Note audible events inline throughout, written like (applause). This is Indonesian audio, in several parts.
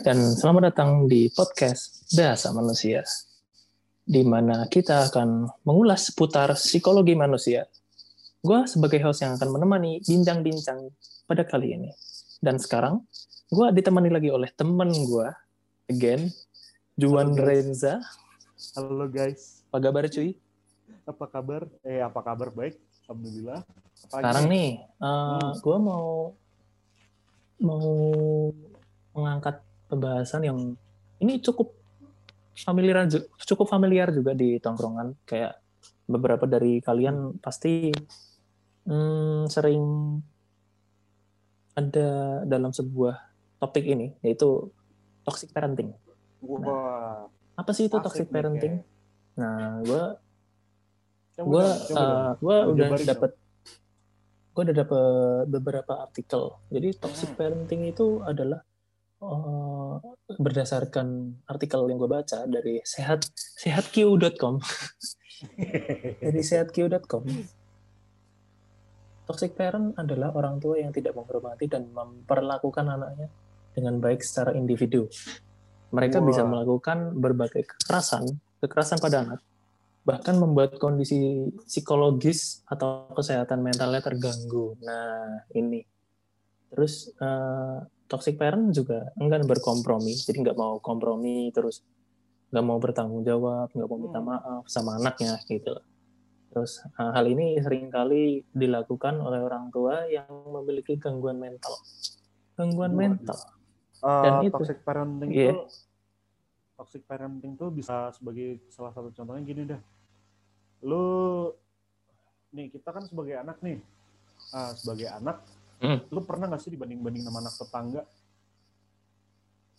dan selamat datang di podcast Bahasa Manusia, di mana kita akan mengulas seputar psikologi manusia. Gue sebagai host yang akan menemani bincang-bincang pada kali ini. Dan sekarang, gue ditemani lagi oleh temen gue, again, Juan Halo. Renza. Halo guys, Apa kabar cuy? apa kabar? Eh, apa kabar? Baik, alhamdulillah. Apa Sekarang lagi? nih, Hmm. gue mau mau mengangkat pembahasan yang ini cukup familiar cukup familiar juga di tongkrongan. Kayak beberapa dari kalian pasti hmm, sering ada dalam sebuah topik ini, yaitu toxic parenting. Wah, Apa sih itu toxic parenting? kayak. Nah, gue gue dong. gue udah dapet gue udah dapet beberapa artikel jadi toxic Hmm. parenting itu adalah eh, berdasarkan artikel yang gue baca dari sehat sehatq.com (laughs) dari sehatq.com toxic parent adalah orang tua yang tidak menghormati dan memperlakukan anaknya dengan baik secara individu mereka Wah. bisa melakukan berbagai kekerasan kekerasan pada anak bahkan membuat kondisi psikologis atau kesehatan mentalnya terganggu. Nah, ini. Terus eh, toxic parent juga enggan berkompromi, jadi nggak mau kompromi, terus nggak mau bertanggung jawab, nggak mau minta Hmm. maaf sama anaknya gitu. Terus eh, hal ini sering kali dilakukan oleh orang tua yang memiliki gangguan mental. Gangguan Waduh. mental. Eh, dan itu. toxic parenting Iya. itu toxic parenting tuh bisa sebagai salah satu contohnya gini dah. Lu nih kita kan sebagai anak nih. Ah, sebagai anak, Hmm. lu pernah nggak sih dibanding-banding sama anak tetangga?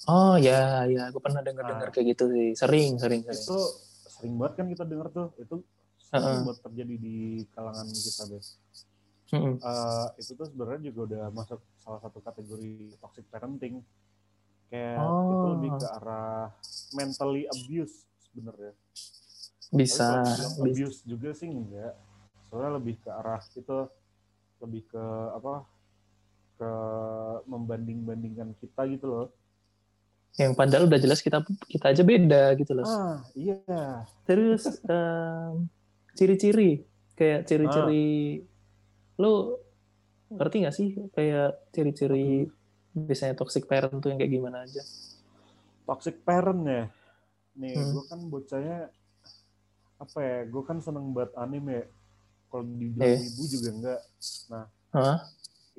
Oh ya, ya, gue pernah dengar-dengar Ah. kayak gitu sih. Sering, sering, sering. Itu sering banget kan kita denger tuh. Itu sering Heeh. banget terjadi di kalangan kita deh. Mm-mm. eh, itu tuh sebenarnya juga udah masuk salah satu kategori toxic parenting. Kayak itu Oh. lebih ke arah mentally abuse sebenarnya. Tapi bisa. abuse juga sih enggak. Soalnya lebih ke arah itu lebih ke apa? Ke membanding-bandingkan kita gitu loh. yang padahal udah jelas kita kita aja beda gitu loh. Ah, iya. Terus em, ciri-ciri kayak ciri-ciri lu ngerti nggak sih kayak ciri-ciri biasanya toxic parent tuh yang kayak gimana aja? Toxic parent ya. Nih, Hmm. gue kan bocahnya apa ya? Gue kan seneng banget anime ya. Kalau dibilang Eh. ibu juga enggak. Hah?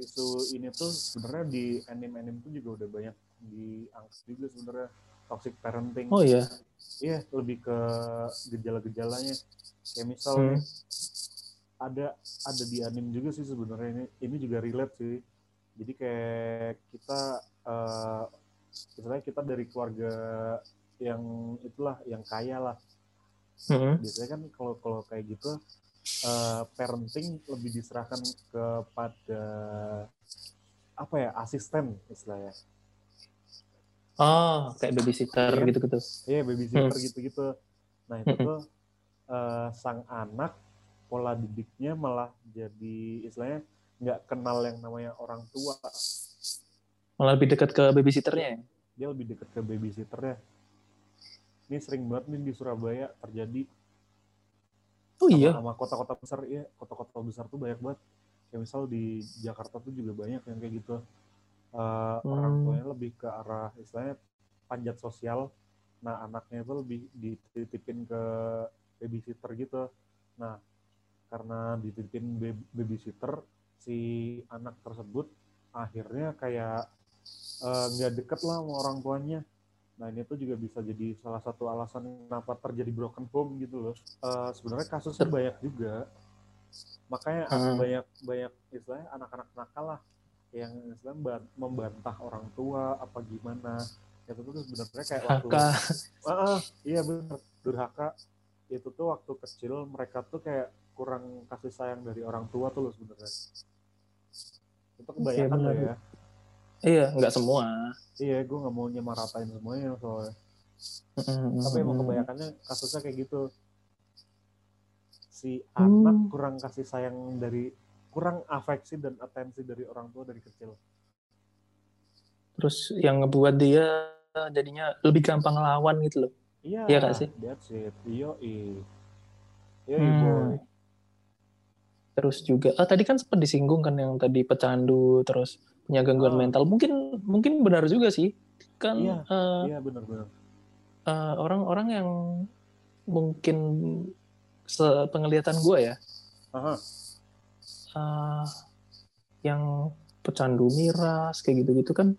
Isu ini tuh sebenarnya di anime-anime tuh juga udah banyak diangkat juga sebenarnya toxic parenting. Oh iya. Iya, lebih ke gejala-gejalanya. Kayak misalnya Hmm. ada ada di anime juga sih sebenarnya ini ini juga relate sih. Jadi kayak kita eh misalnya kita dari keluarga yang itulah yang kaya lah. Mm-mm. Biasanya kan kalau kalau kayak gitu eh, parenting lebih diserahkan kepada apa ya asisten istilahnya. Oh, kayak babysitter Iya. gitu-gitu. Iya babysitter Hmm. gitu-gitu. Nah itu tuh eh, sang anak pola didiknya malah jadi istilahnya nggak kenal yang namanya orang tua. Malah lebih dekat ke babysitternya. ya? Dia lebih dekat ke babysitternya. Ini sering banget nih di Surabaya terjadi Oh sama, iya. sama kota-kota besar ya kota-kota besar tuh banyak banget. Kayak misal di Jakarta tuh juga banyak yang kayak gitu. Orang Hmm. tuanya lebih ke arah istilahnya panjat sosial. Nah anaknya itu lebih dititipin ke babysitter gitu. Nah karena dititipin bab- babysitter si anak tersebut akhirnya kayak eh, nggak deket lah sama orang tuanya. Nah ini tuh juga bisa jadi salah satu alasan kenapa terjadi broken home gitu loh. Eh, Sebenarnya kasusnya banyak juga. Makanya Hmm. banyak banyak istilahnya anak-anak nakal lah yang istilahnya ban- membantah orang tua apa gimana. Itu tuh sebenarnya kayak waktu ah, iya benar durhaka itu tuh waktu kecil mereka tuh kayak kurang kasih sayang dari orang tua tuh loh sebenarnya itu kebanyakan benar. loh ya Iya, nggak semua. iya gue nggak mau nyamaratain semuanya soalnya tapi emang kebanyakannya kasusnya kayak gitu si Hmm. anak kurang kasih sayang dari kurang afeksi dan atensi dari orang tua dari kecil Terus yang ngebuat dia jadinya lebih gampang lawan gitu loh. Iya, Iya nggak sih? That's it. Iyo, Iya, Hmm. boy. Terus juga, ah, tadi kan sempat disinggung kan yang tadi pecandu, terus punya gangguan Ah. mental. Mungkin mungkin benar juga sih. Kan Iya. eh, Iya, benar-benar. eh, orang-orang yang mungkin sepenglihatan gue ya, Aha. eh, yang pecandu miras kayak gitu-gitu kan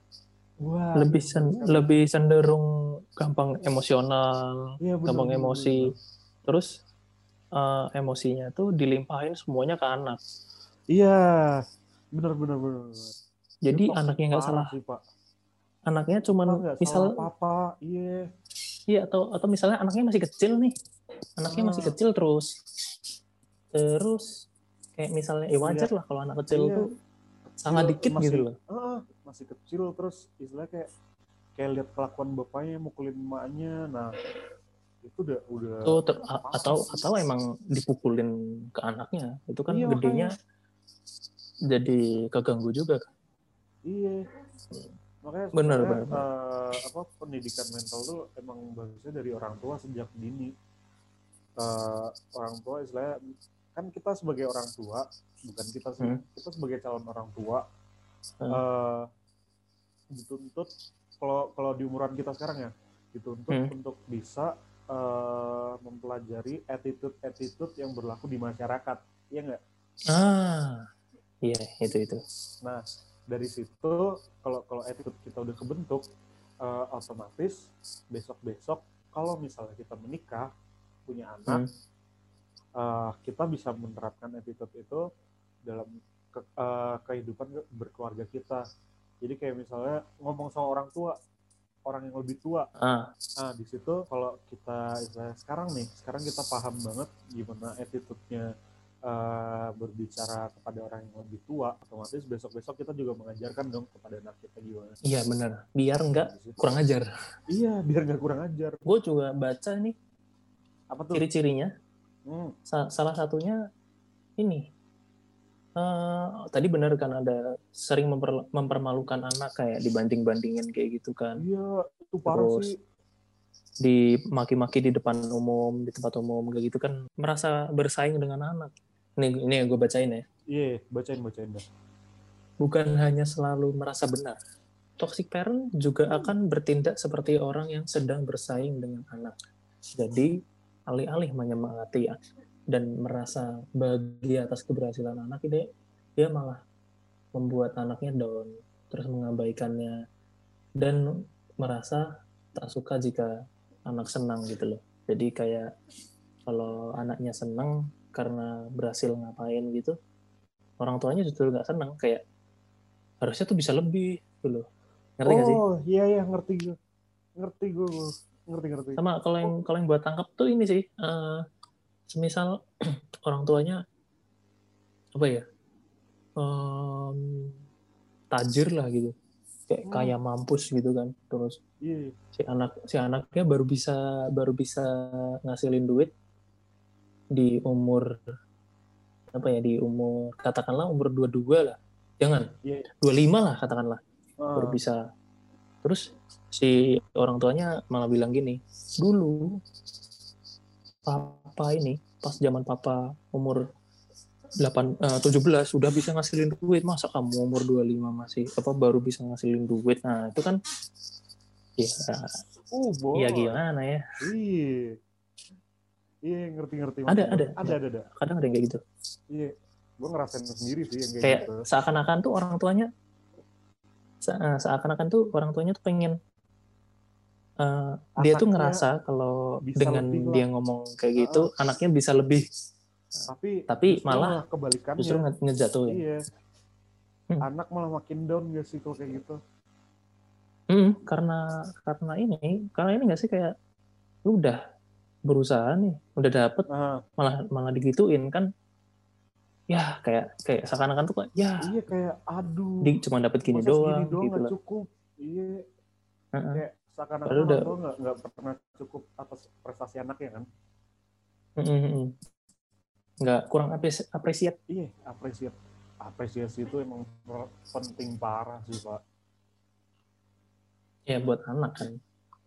Wah, lebih sen- lebih cenderung gampang emosional, Iya, benar, gampang benar, emosi. benar. Terus eh, emosinya tuh dilimpahin semuanya ke anak. Iya, benar-benar benar. Jadi Itu toxic anaknya nggak salah, sih, Pak. anaknya cuman nggak misal apa-apa. Iya. iya atau atau misalnya anaknya masih kecil nih, anaknya masih Ah. kecil terus terus kayak misalnya eh wajar lah kalau anak kecil Iya. tuh sangat Kecil, dikit masih- gitu loh. Heeh, masih kecil terus istilahnya kayak kayak lihat kelakuan bapaknya mukulin emaknya. Nah, itu udah udah Tuh, ter- atau atau emang dipukulin ke anaknya itu kan Iya, gedenya jadi keganggu juga kan. Iya. Makanya benar, eh, apa pendidikan mental tuh emang bagusnya dari orang tua sejak dini. Eh, orang tua istilahnya kan kita sebagai orang tua, bukan kita Hmm. kita sebagai calon orang tua Hmm. eh, dituntut kalau kalau di umuran kita sekarang ya, dituntut Hmm. untuk bisa eh, mempelajari attitude-attitude yang berlaku di masyarakat. Iya nggak? Ah, iya itu itu. Nah, dari situ kalau kalau attitude kita udah kebentuk, eh, otomatis besok-besok kalau misalnya kita menikah, punya anak, eh, kita bisa menerapkan attitude itu dalam ke- eh, kehidupan ke- berkeluarga kita. Jadi kayak misalnya ngomong sama orang tua, orang yang lebih tua. Ah, Nah, di situ kalau kita istilahnya sekarang nih, sekarang kita paham banget gimana attitude-nya eh, berbicara kepada orang yang lebih tua, otomatis besok-besok kita juga mengajarkan dong kepada anak kita gimana. iya benar. Biar situ. kurang ajar. Iya, biar nggak kurang ajar. Gue juga baca nih Apa tuh? ciri-cirinya. Hmm, Sa- salah satunya ini. Eh, tadi benar kan ada sering memper- mempermalukan anak kayak dibanding-bandingin kayak gitu kan. iya, itu parah Terus, sih. dimaki-maki di depan umum, di tempat umum kayak gitu kan merasa bersaing dengan anak. Ini ini yang gue bacain ya. Iya, bacain bacain dah. Bukan hanya selalu merasa benar. Toxic parent juga akan bertindak seperti orang yang sedang bersaing dengan anak. Jadi, alih-alih menyemangati dan merasa bahagia atas keberhasilan anak, dia, dia malah membuat anaknya down, terus mengabaikannya, dan merasa tak suka jika anak senang gitu loh. Jadi kayak kalau anaknya senang karena berhasil ngapain gitu, orang tuanya justru nggak senang. Kayak harusnya tuh bisa lebih gitu loh. Ngerti nggak sih? Oh, iya iya ngerti gue. Ngerti gue, gue. ngerti ngerti. Sama kalau yang kalau yang buat tangkap tuh ini sih, eh, semisal (clears throat) orang tuanya apa ya, em, tajir lah gitu, kayak Hmm. kaya mampus gitu kan, terus Iya, si anak si anaknya baru bisa baru bisa ngasilin duit di umur apa ya di umur katakanlah umur 22 lah. Jangan Iya. 25 lah katakanlah. Ah, baru bisa. Terus si orang tuanya malah bilang gini dulu papa ini pas zaman papa umur 8 eh, 17 udah bisa ngasilin duit masa kamu umur 25 masih apa baru bisa ngasilin duit nah itu kan ya uh, boy. ya gimana ya Iya. Iya, ngerti ngerti. Ada, ada, ada, ada, ada. kadang ada yang kayak gitu Iya, gue ngerasain sendiri sih yang kayak, kayak gitu. seakan-akan tuh orang tuanya se- eh, seakan-akan tuh orang tuanya tuh pengen eh, dia tuh ngerasa kalau dengan dia ngomong kayak gitu anaknya bisa lebih Tapi, tapi malah kebalikannya. justru nge- ngejatuhin Iya. Hmm. Anak malah makin down gak sih kalau kayak gitu? Hmm, karena karena ini karena ini nggak sih kayak lu udah berusaha nih udah dapet Nah, malah malah digituin kan ya kayak kayak seakan-akan tuh kayak ya iya kayak aduh. di cuma dapet gini doang, segini doang gitu gak cukup. Iya, Heeh. kayak seakan-akan Padahal orang udah- tua nggak nggak pernah cukup atas prestasi anaknya kan? Mm-mm. nggak kurang apresi- apresiat Iya, apresiasi apresiasi itu emang penting parah sih pak. ya buat anak kan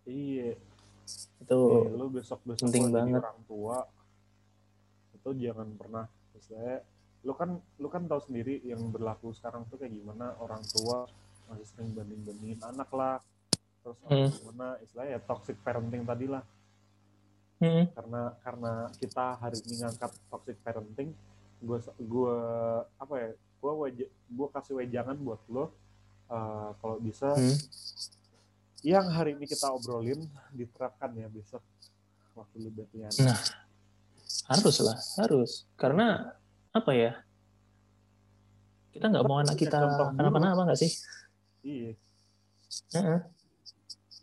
iya itu Nih, lu besok besok penting banget. orang tua itu jangan pernah misalnya lu kan lu kan tahu sendiri yang berlaku sekarang tuh kayak gimana orang tua masih sering banding bandingin anak lah terus Hmm. gimana istilahnya ya toxic parenting tadi lah Hmm, karena karena kita hari ini ngangkat toxic parenting gue gue apa ya gue gue kasih wejangan buat lo eh, kalau bisa hmm. yang hari ini kita obrolin diterapkan ya besok waktu latihan Nah, harus lah, harus. Karena apa ya? Kita nggak mau anak kita kenapa-napa nggak sih? iya.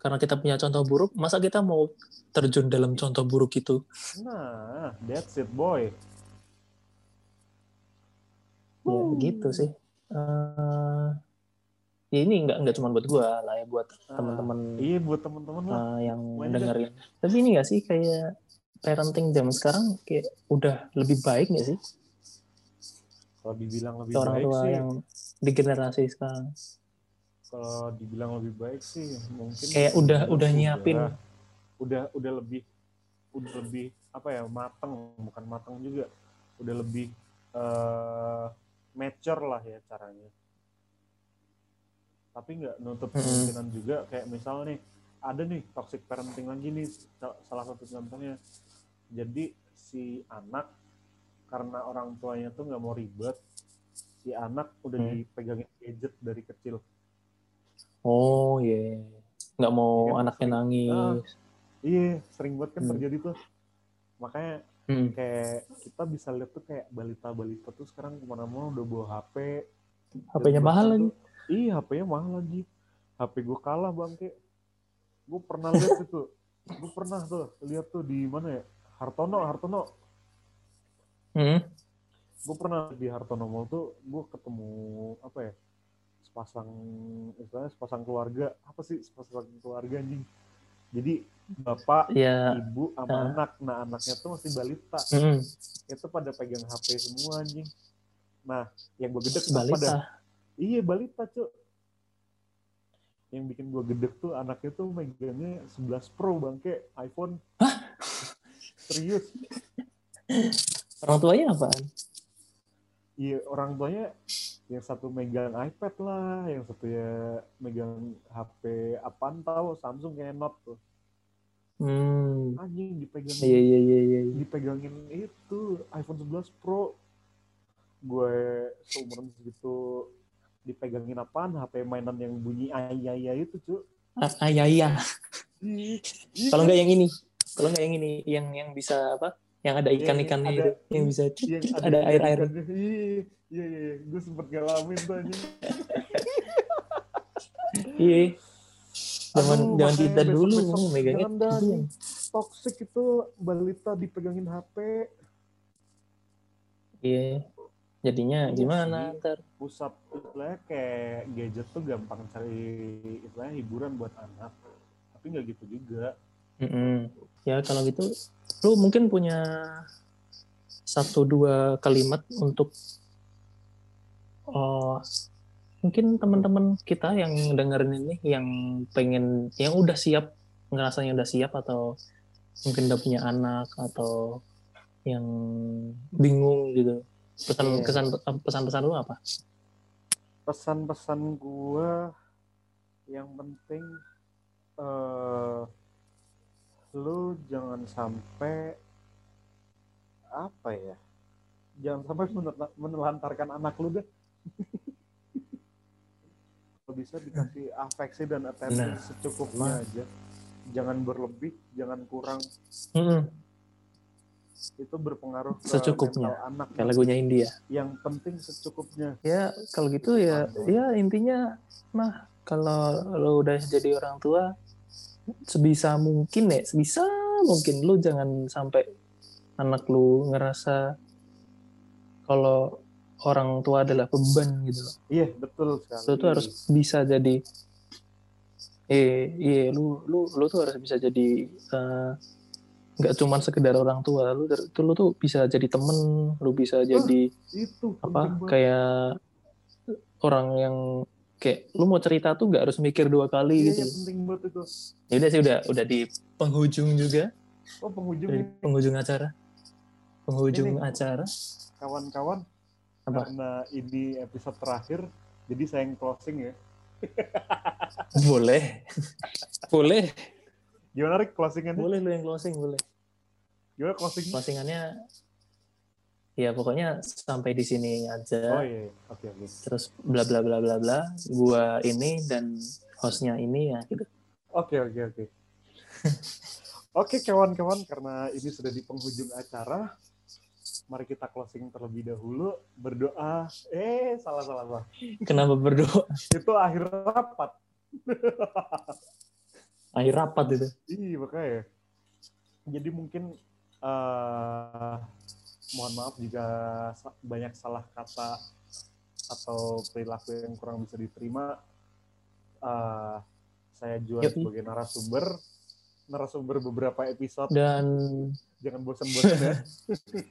Karena kita punya contoh buruk, masa kita mau terjun dalam contoh buruk itu? Nah, that's it boy. Ya gitu sih. Eh, ya ini nggak nggak cuma buat gua lah ya, buat Ah, teman-teman Iya buat teman-teman lah. eh, yang Main dengerin. Tapi ini nggak sih kayak parenting zaman sekarang kayak udah lebih baik nggak sih? Kalau dibilang lebih orang baik tua sih, yang di generasi sekarang. Kalau dibilang lebih baik sih mungkin Kayak udah udah nyiapin. udah udah lebih udah lebih apa ya mateng bukan mateng juga udah lebih eh mature lah ya caranya tapi nggak nutup Mm-mm. kemungkinan juga kayak misal nih ada nih toxic parenting lagi nih sa- salah satu contohnya jadi si anak karena orang tuanya tuh nggak mau ribet si anak udah Hmm. dipegangin gadget dari kecil Oh iya, nggak mau Iya kan, anaknya sering- nangis. iya sering banget kan Hmm. terjadi tuh makanya Hmm. kayak kita bisa lihat tuh kayak balita-balita tuh sekarang ke mana-mana udah bawa HP HP-nya Dan mahal lagi. iya HP-nya mahal lagi HP gue kalah bangke gue pernah lihat itu gue pernah tuh lihat tuh di mana ya Hartono Hartono Hmm. gue pernah di Hartono Mall tuh gue ketemu apa ya sepasang istilahnya sepasang keluarga apa sih sepasang keluarga anjing jadi bapak Ya. ibu sama Ah. anak nah anaknya tuh masih balita Hmm. itu pada pegang HP semua anjing. Nah, yang gue dah? Balita. Iya balita cuk. Yang bikin gue gedek tuh anaknya tuh megangnya 11 Pro bangke iPhone. Serius. Orang tuanya apaan? Iya orang tuanya yang satu megang iPad lah, yang satu ya megang HP apaan tahu Samsung kayak Note tuh. Hmm. Anjing dipegang Iya iya iya iya. iya. dipegangin itu iPhone 11 Pro gue seumuran segitu dipegangin apaan HP mainan yang bunyi ayah itu cu Ah, ih, Kalau nggak yang ini, kalau nggak yang ini, yang yang bisa apa? Yang ada Yang- ikan-ikannya ada- itu, yang bisa cik, yang ada air-air. iya iya iya. Gue sempet ngalamin tuh anjing. Iya. Zaman makanya kita dulu megangnya jangan toxic itu balita dipegangin HP Iya. Jadinya Iya gimana ntar? pusat istilahnya kayak gadget tuh gampang cari istilahnya hiburan buat anak. Tapi nggak gitu juga. Mm-mm. Ya kalau gitu, lu mungkin punya satu dua kalimat untuk oh, mungkin teman-teman kita yang dengerin ini yang pengen yang udah siap ngerasanya udah siap atau mungkin udah punya anak atau yang bingung gitu pesan Iya. kesan pesan-pesan lu apa? pesan-pesan gua yang penting eh lu jangan sampai apa ya jangan sampai menel- menelantarkan anak lu deh (laughs) kalau bisa dikasih afeksi dan attention Nah. secukupnya aja jangan berlebih jangan kurang Mm-mm. itu berpengaruh ke Secukupnya. anak Kayak lagunya India. yang penting secukupnya Ya kalau gitu ya ya intinya mah kalau lo udah jadi orang tua sebisa mungkin ya sebisa mungkin. Lu jangan sampai anak lu ngerasa kalau orang tua adalah beban gitu loh. iya betul sekali. Lu tuh harus bisa jadi eh iya lu lu lu tuh harus bisa jadi eh, nggak cuman sekedar orang tua. Lu tuh lu tuh bisa jadi temen lu bisa jadi itu apa kayak orang yang kayak lu mau cerita tuh nggak harus mikir dua kali Iya, gitu iya, penting banget itu. ya udah sih udah udah di penghujung juga Oh, penghujung di penghujung acara penghujung Ini. acara kawan-kawan. apa Karena ini episode terakhir, jadi saya yang closing ya. (laughs) boleh boleh Gimana Rick closingannya? boleh lu yang closing boleh Gimana closing? closingannya ya pokoknya sampai di sini Oh aja iya, iya. oke oke. terus bla bla bla bla bla gua ini dan hostnya ini ya gitu Oke oke oke. (laughs) Oke kawan-kawan, karena ini sudah di penghujung acara, mari kita closing terlebih dahulu. Berdoa. Eh, salah salah salah. kenapa berdoa Itu akhir rapat. (laughs) akhir rapat itu Iya makanya. Jadi mungkin eh mohon maaf jika banyak salah kata atau perilaku yang kurang bisa diterima. Eh saya jual Yoi. sebagai narasumber, narasumber beberapa episode. dan Jangan bosan-bosan ya.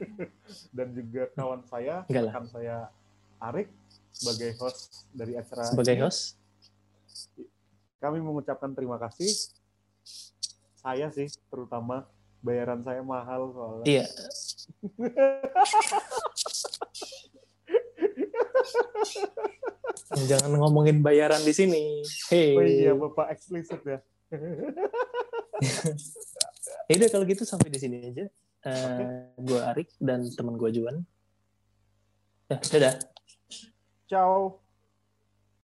(laughs) Dan juga kawan saya, Enggak lah. rekan saya Arik sebagai host dari acara sebagai ini. host kami mengucapkan terima kasih. Saya sih terutama bayaran saya mahal soalnya. iya (laughs) jangan ngomongin bayaran di sini hei Oh iya, Bapak eksplisit ya. (laughs) Ya udah kalau gitu sampai di sini aja. Eh, Gue Arik dan teman gue Juan. Ya, dadah. Ciao.